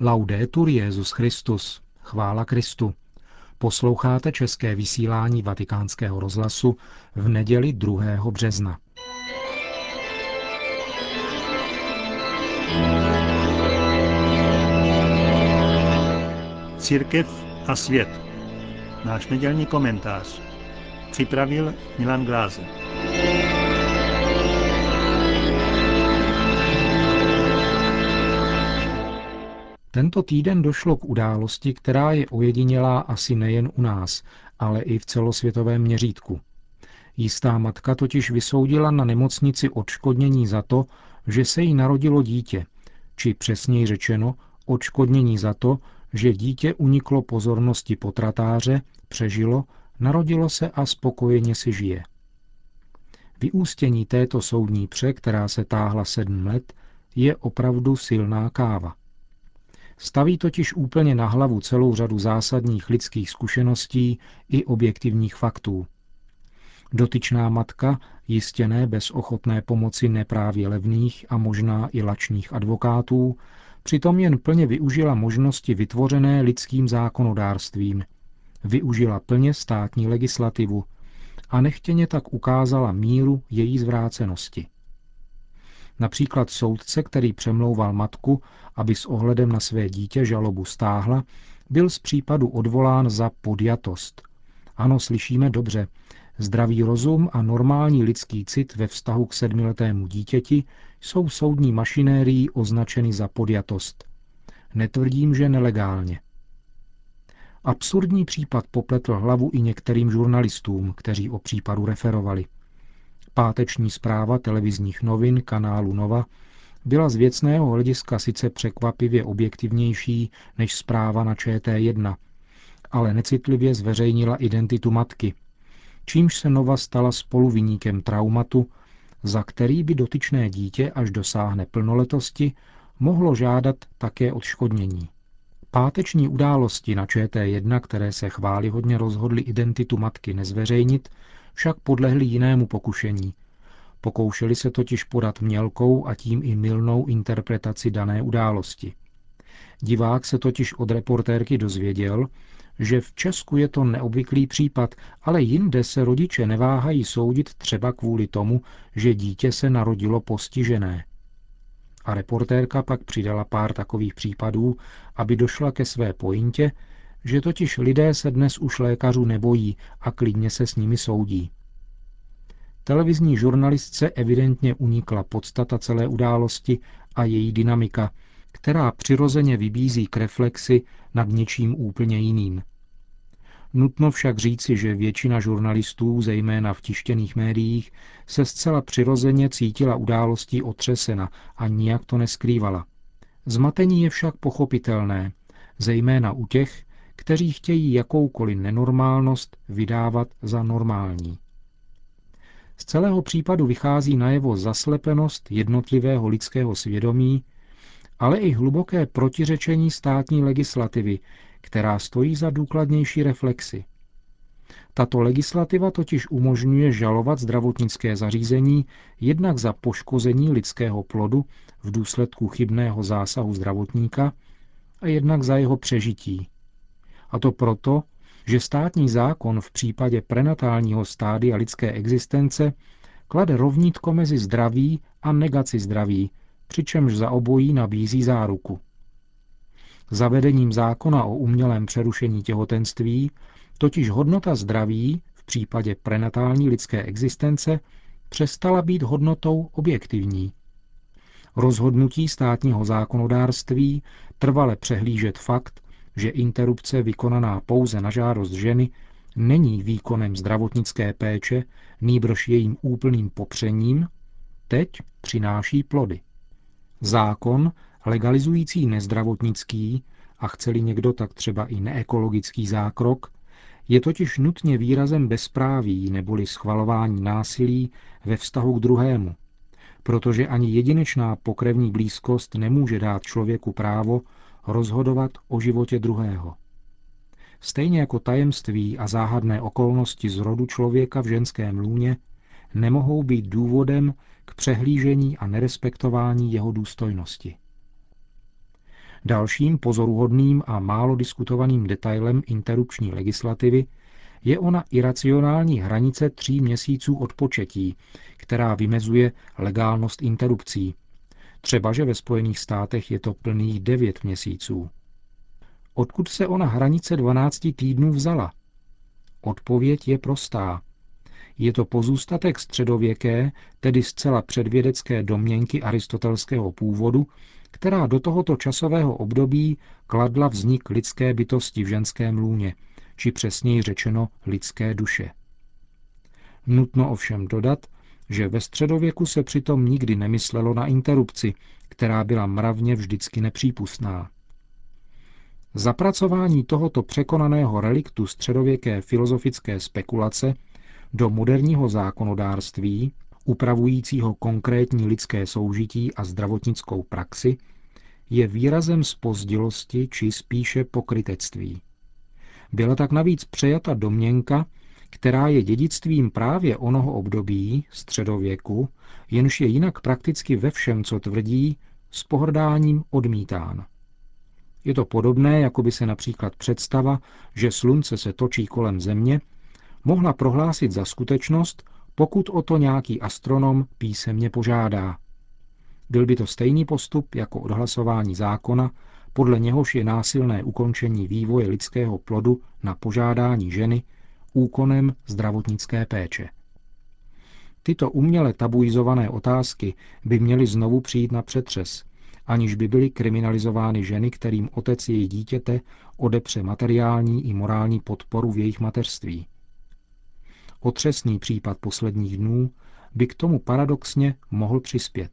Laudetur Jezus Christus. Chvála Kristu. Posloucháte české vysílání Vatikánského rozhlasu v neděli 2. března. Církev a svět. Náš nedělní komentář. Připravil Milan Glázer. Tento týden došlo k události, která je ojedinělá asi nejen u nás, ale i v celosvětovém měřítku. Jistá matka totiž vysoudila na nemocnici odškodnění za to, že se jí narodilo dítě, či přesněji řečeno odškodnění za to, že dítě uniklo pozornosti potratáře, přežilo, narodilo se a spokojeně si žije. Vyústění této soudní pře, která se táhla sedm let, je opravdu silná káva. Staví totiž úplně na hlavu celou řadu zásadních lidských zkušeností i objektivních faktů. Dotyčná matka, jistě ne bez ochotné pomoci neprávě levných a možná i lačných advokátů, přitom jen plně využila možnosti vytvořené lidským zákonodárstvím, využila plně státní legislativu a nechtěně tak ukázala míru její zvrácenosti. Například soudce, který přemlouval matku, aby s ohledem na své dítě žalobu stáhla, byl z případu odvolán za podjatost. Ano, slyšíme dobře. Zdravý rozum a normální lidský cit ve vztahu k sedmiletému dítěti jsou soudní mašinérií označeny za podjatost. Netvrdím, že nelegálně. Absurdní případ popletl hlavu i některým žurnalistům, kteří o případu referovali. Páteční zpráva televizních novin kanálu Nova byla z věcného hlediska sice překvapivě objektivnější než zpráva na ČT1, ale necitlivě zveřejnila identitu matky, čímž se Nova stala spoluviníkem traumatu, za který by dotyčné dítě, až dosáhne plnoletosti, mohlo žádat také odškodnění. Páteční události na ČT1, které se chválihodně rozhodly identitu matky nezveřejnit, však podlehli jinému pokušení. Pokoušeli se totiž podat mělkou a tím i milnou interpretaci dané události. Divák se totiž od reportérky dozvěděl, že v Česku je to neobvyklý případ, ale jinde se rodiče neváhají soudit třeba kvůli tomu, že dítě se narodilo postižené. A reportérka pak přidala pár takových případů, aby došla ke své pointě, že totiž lidé se dnes už lékařů nebojí a klidně se s nimi soudí. Televizní žurnalistce evidentně unikla podstata celé události a její dynamika, která přirozeně vybízí k reflexi nad něčím úplně jiným. Nutno však říci, že většina žurnalistů, zejména v tištěných médiích, se zcela přirozeně cítila událostí otřesena a nijak to neskrývala. Zmatení je však pochopitelné, zejména u těch, kteří chtějí jakoukoliv nenormálnost vydávat za normální. Z celého případu vychází najevo zaslepenost jednotlivého lidského svědomí, ale i hluboké protiřečení státní legislativy, která stojí za důkladnější reflexy. Tato legislativa totiž umožňuje žalovat zdravotnické zařízení jednak za poškození lidského plodu v důsledku chybného zásahu zdravotníka a jednak za jeho přežití, a to proto, že státní zákon v případě prenatálního stádia lidské existence klade rovnítko mezi zdraví a negaci zdraví, přičemž za obojí nabízí záruku. Zavedením zákona o umělém přerušení těhotenství totiž hodnota zdraví v případě prenatální lidské existence přestala být hodnotou objektivní. Rozhodnutí státního zákonodárství trvale přehlížet fakt, že interrupce vykonaná pouze na žádost ženy není výkonem zdravotnické péče, nýbrž jejím úplným popřením, teď přináší plody. Zákon, legalizující nezdravotnický a chceli někdo tak třeba i neekologický zákrok, je totiž nutně výrazem bezpráví neboli schvalování násilí ve vztahu k druhému, protože ani jedinečná pokrevní blízkost nemůže dát člověku právo rozhodovat o životě druhého. Stejně jako tajemství a záhadné okolnosti z rodu člověka v ženském lůně nemohou být důvodem k přehlížení a nerespektování jeho důstojnosti. Dalším pozoruhodným a málo diskutovaným detailem interrupční legislativy je ona iracionální hranice tří měsíců od početí, která vymezuje legálnost interrupcí. Třeba, že ve Spojených státech je to plných devět měsíců. Odkud se ona hranice 12 týdnů vzala? Odpověď je prostá. Je to pozůstatek středověké, tedy zcela předvědecké domněnky aristotelského původu, která do tohoto časového období kladla vznik lidské bytosti v ženském lůně, či přesněji řečeno lidské duše. Nutno ovšem dodat, že ve středověku se přitom nikdy nemyslelo na interrupci, která byla mravně vždycky nepřípustná. Zapracování tohoto překonaného reliktu středověké filozofické spekulace do moderního zákonodárství, upravujícího konkrétní lidské soužití a zdravotnickou praxi, je výrazem spozdilosti či spíše pokrytectví. Byla tak navíc přejata domněnka, která je dědictvím právě onoho období, středověku, jenž je jinak prakticky ve všem, co tvrdí, s pohrdáním odmítán. Je to podobné, jako by se například představa, že slunce se točí kolem Země, mohla prohlásit za skutečnost, pokud o to nějaký astronom písemně požádá. Byl by to stejný postup jako odhlasování zákona, podle něhož je násilné ukončení vývoje lidského plodu na požádání ženy úkonem zdravotnické péče. Tyto uměle tabuizované otázky by měly znovu přijít na přetřes, aniž by byly kriminalizovány ženy, kterým otec její dítěte odepře materiální i morální podporu v jejich mateřství. Otřesný případ posledních dnů by k tomu paradoxně mohl přispět.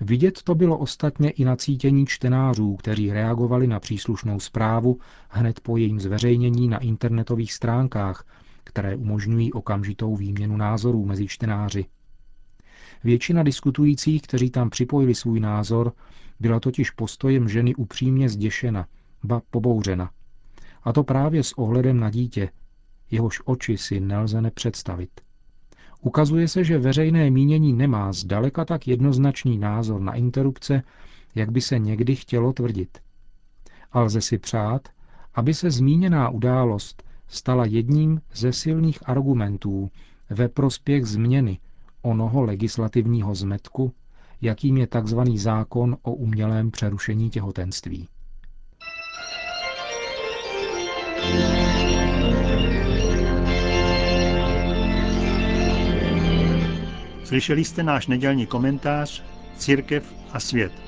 Vidět to bylo ostatně i na cítění čtenářů, kteří reagovali na příslušnou zprávu hned po jejím zveřejnění na internetových stránkách, které umožňují okamžitou výměnu názorů mezi čtenáři. Většina diskutujících, kteří tam připojili svůj názor, byla totiž postojem ženy upřímně zděšena, ba pobouřena. A to právě s ohledem na dítě, jehož oči si nelze nepředstavit. Ukazuje se, že veřejné mínění nemá zdaleka tak jednoznačný názor na interrupce, jak by se někdy chtělo tvrdit. A lze si přát, aby se zmíněná událost stala jedním ze silných argumentů ve prospěch změny onoho legislativního zmetku, jakým je tzv. zákon o umělém přerušení těhotenství. Slyšeli jste náš nedělní komentář Církev a svět.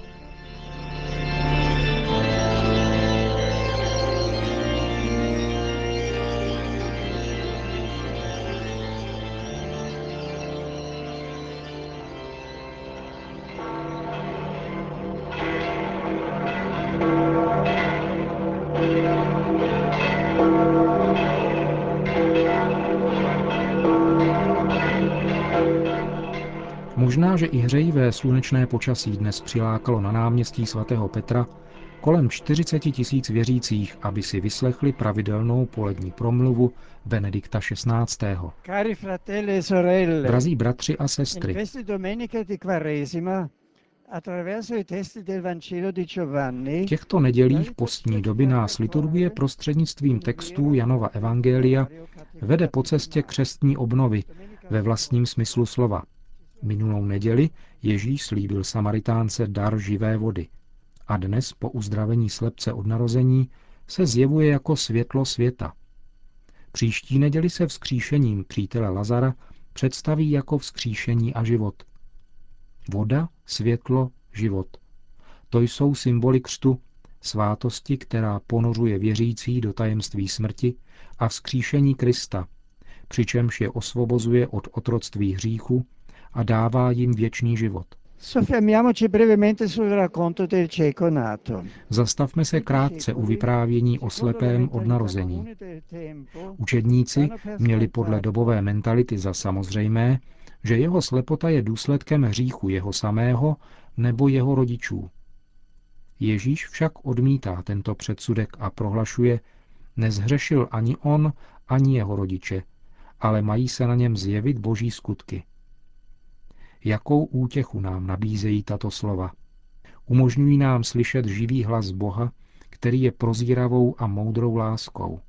Možná, že i hřejivé slunečné počasí dnes přilákalo na náměstí svatého Petra kolem 40 tisíc věřících, aby si vyslechli pravidelnou polední promluvu Benedikta XVI. E sorelle, Drazí bratři a sestry, v těchto nedělích postní doby nás liturgie prostřednictvím textů Janova Evangelia vede po cestě křestní obnovy ve vlastním smyslu slova – Minulou neděli Ježíš slíbil Samaritánce dar živé vody a dnes po uzdravení slepce od narození se zjevuje jako světlo světa. Příští neděli se vzkříšením přítele Lazara představí jako vzkříšení a život. Voda, světlo, život. To jsou symboly křtu, svátosti, která ponořuje věřící do tajemství smrti a vzkříšení Krista, přičemž je osvobozuje od otroctví hříchu a dává jim věčný život. Zastavme se krátce u vyprávění o slepém od narození. Učedníci měli podle dobové mentality za samozřejmé, že jeho slepota je důsledkem hříchu jeho samého nebo jeho rodičů. Ježíš však odmítá tento předsudek a prohlašuje, nezhřešil ani on, ani jeho rodiče, ale mají se na něm zjevit boží skutky. Jakou útěchu nám nabízejí tato slova? Umožňují nám slyšet živý hlas Boha, který je prozíravou a moudrou láskou.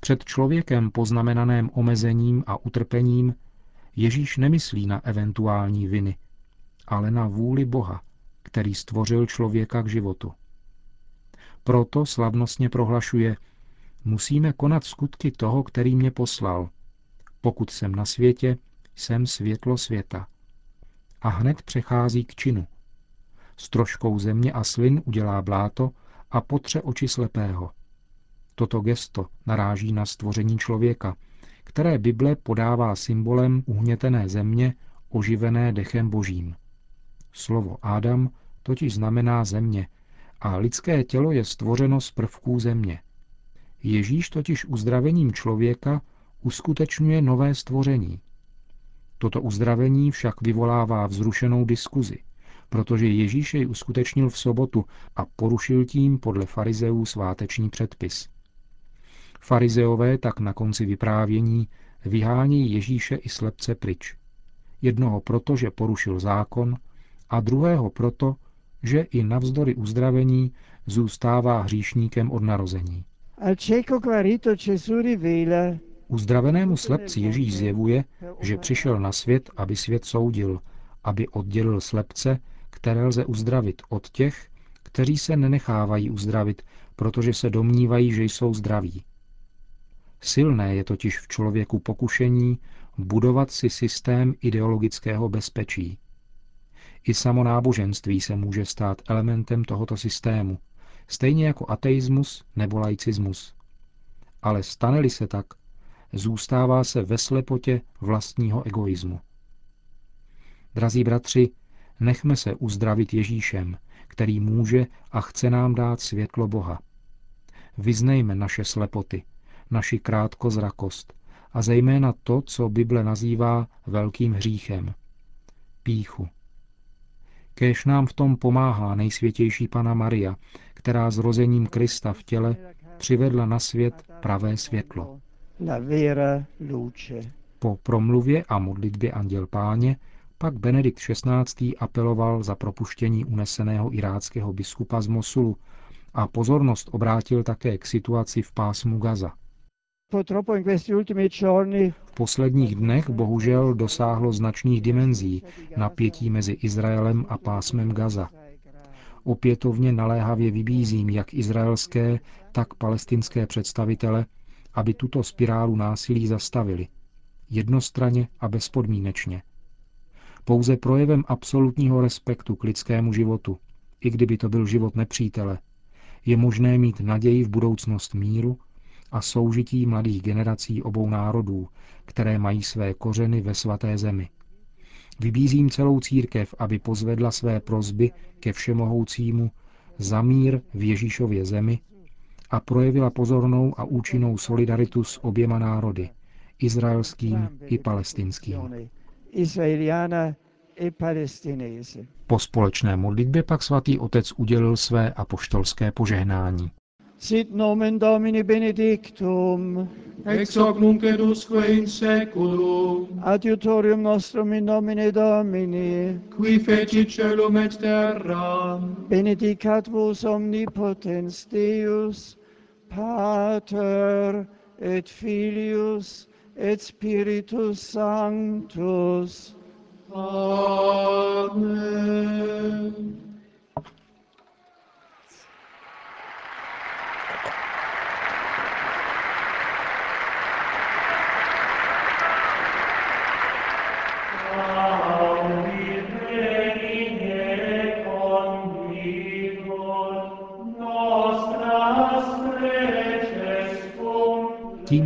Před člověkem poznamenaném omezením a utrpením Ježíš nemyslí na eventuální viny, ale na vůli Boha, který stvořil člověka k životu. Proto slavnostně prohlašuje, musíme konat skutky toho, který mě poslal. Pokud jsem na světě, jsem světlo světa. A hned přechází k činu. S troškou země a slin udělá bláto a potře oči slepého. Toto gesto naráží na stvoření člověka, které Bible podává symbolem uhnětené země, oživené dechem božím. Slovo Adam totiž znamená země a lidské tělo je stvořeno z prvků země. Ježíš totiž uzdravením člověka uskutečňuje nové stvoření. Toto uzdravení však vyvolává vzrušenou diskuzi, protože Ježíš jej uskutečnil v sobotu a porušil tím podle farizeů sváteční předpis. Farizeové tak na konci vyprávění vyhání Ježíše i slepce pryč. Jednoho proto, že porušil zákon, a druhého proto, že i navzdory uzdravení zůstává hříšníkem od narození. Uzdravenému slepci Ježíš zjevuje, že přišel na svět, aby svět soudil, aby oddělil slepce, které lze uzdravit od těch, kteří se nenechávají uzdravit, protože se domnívají, že jsou zdraví. Silné je totiž v člověku pokušení budovat si systém ideologického bezpečí. I samo náboženství se může stát elementem tohoto systému, stejně jako ateismus nebo laicismus. Ale stane-li se tak, zůstává se ve slepotě vlastního egoismu. Drazí bratři, nechme se uzdravit Ježíšem, který může a chce nám dát světlo Boha. Vyznejme naše slepoty, naši krátkozrakost a zejména to, co Bible nazývá velkým hříchem. Píchu. Kéž nám v tom pomáhá nejsvětější Pana Maria, která zrozením Krista v těle přivedla na svět pravé světlo. Po promluvě a modlitbě Anděl Páně pak Benedikt XVI. apeloval za propuštění uneseného iráckého biskupa z Mosulu a pozornost obrátil také k situaci v pásmu Gaza. V posledních dnech bohužel dosáhlo značných dimenzí napětí mezi Izraelem a pásmem Gaza. Opětovně naléhavě vybízím jak izraelské, tak palestinské představitele, aby tuto spirálu násilí zastavili. Jednostranně a bezpodmínečně. Pouze projevem absolutního respektu k lidskému životu, i kdyby to byl život nepřítele, je možné mít naději v budoucnost míru a soužití mladých generací obou národů, které mají své kořeny ve svaté zemi. Vybízím celou církev, aby pozvedla své prozby ke všemohoucímu za mír v Ježíšově zemi a projevila pozornou a účinnou solidaritu s oběma národy, izraelským i palestinským. Po společné modlitbě pak svatý otec udělil své apoštolské požehnání. Sit nomen Domini benedictum. Ex hoc nunc edusque in seculum. Adiutorium nostrum in nomine Domini. Qui feci celum et terra. Benedicat vos omnipotens Deus, Pater et Filius et Spiritus Sanctus. Amen. Tím